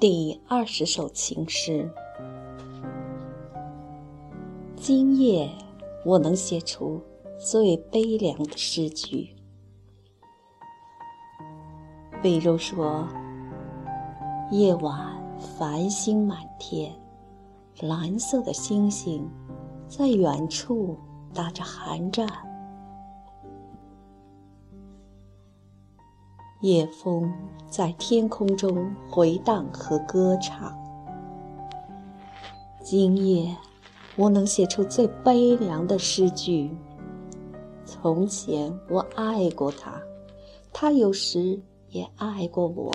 第二十首情诗。今夜我能写出最悲凉的诗句，比如说：夜晚繁星满天，蓝色的星星在远处打着寒战。夜风在天空中回荡和歌唱。今夜，我能写出最悲凉的诗句。从前我爱过他，他有时也爱过我。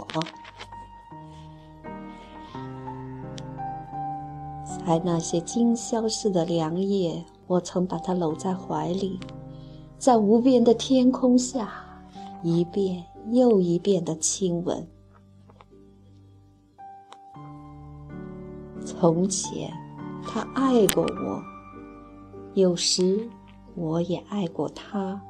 在那些今宵似的凉夜，我曾把他搂在怀里，在无边的天空下，一遍。又一遍的亲吻。从前，他爱过我，有时我也爱过他。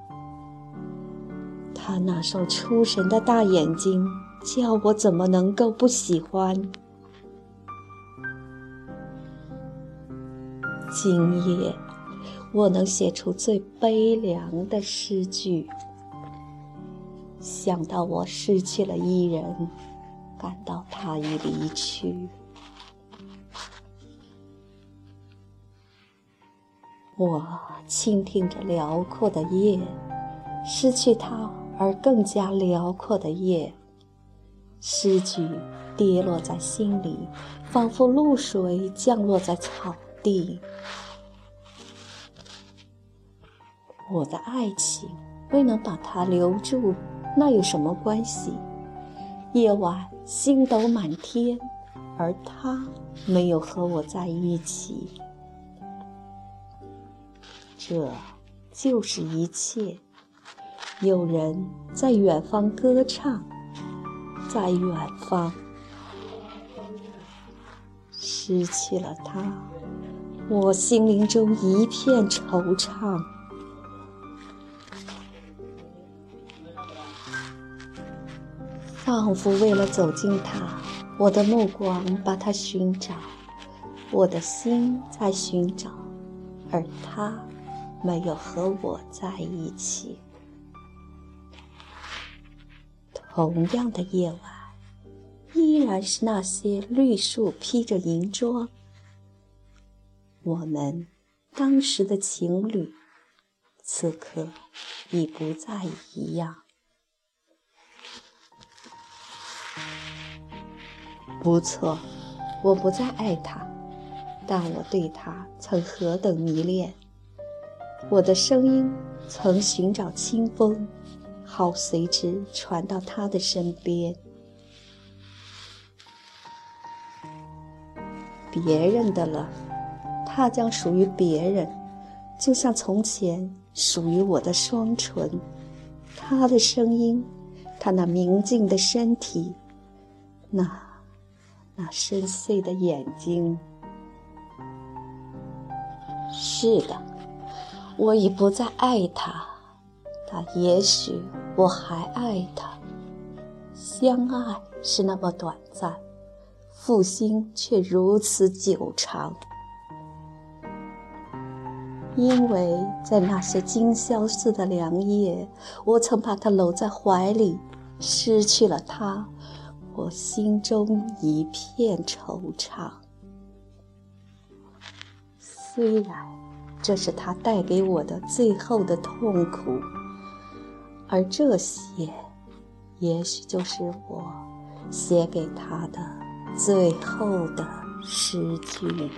他那双出神的大眼睛，叫我怎么能够不喜欢？今夜，我能写出最悲凉的诗句。想到我失去了伊人，感到他已离去。我倾听着辽阔的夜，失去他而更加辽阔的夜。诗句跌落在心里，仿佛露水降落在草地。我的爱情未能把他留住。那有什么关系？夜晚星斗满天，而他没有和我在一起。这就是一切。有人在远方歌唱，在远方失去了他，我心灵中一片惆怅。仿佛为了走近他，我的目光把他寻找，我的心在寻找，而他没有和我在一起。同样的夜晚，依然是那些绿树披着银装。我们当时的情侣，此刻已不再一样。不错，我不再爱他，但我对他曾何等迷恋。我的声音曾寻找清风，好随之传到他的身边。别人的了，他将属于别人，就像从前属于我的双唇。他的声音，他那明净的身体，那。那深邃的眼睛。是的，我已不再爱他，但也许我还爱他。相爱是那么短暂，负心却如此久长。因为在那些今宵似的良夜，我曾把他搂在怀里，失去了他。我心中一片惆怅，虽然这是他带给我的最后的痛苦，而这些，也许就是我写给他的最后的诗句。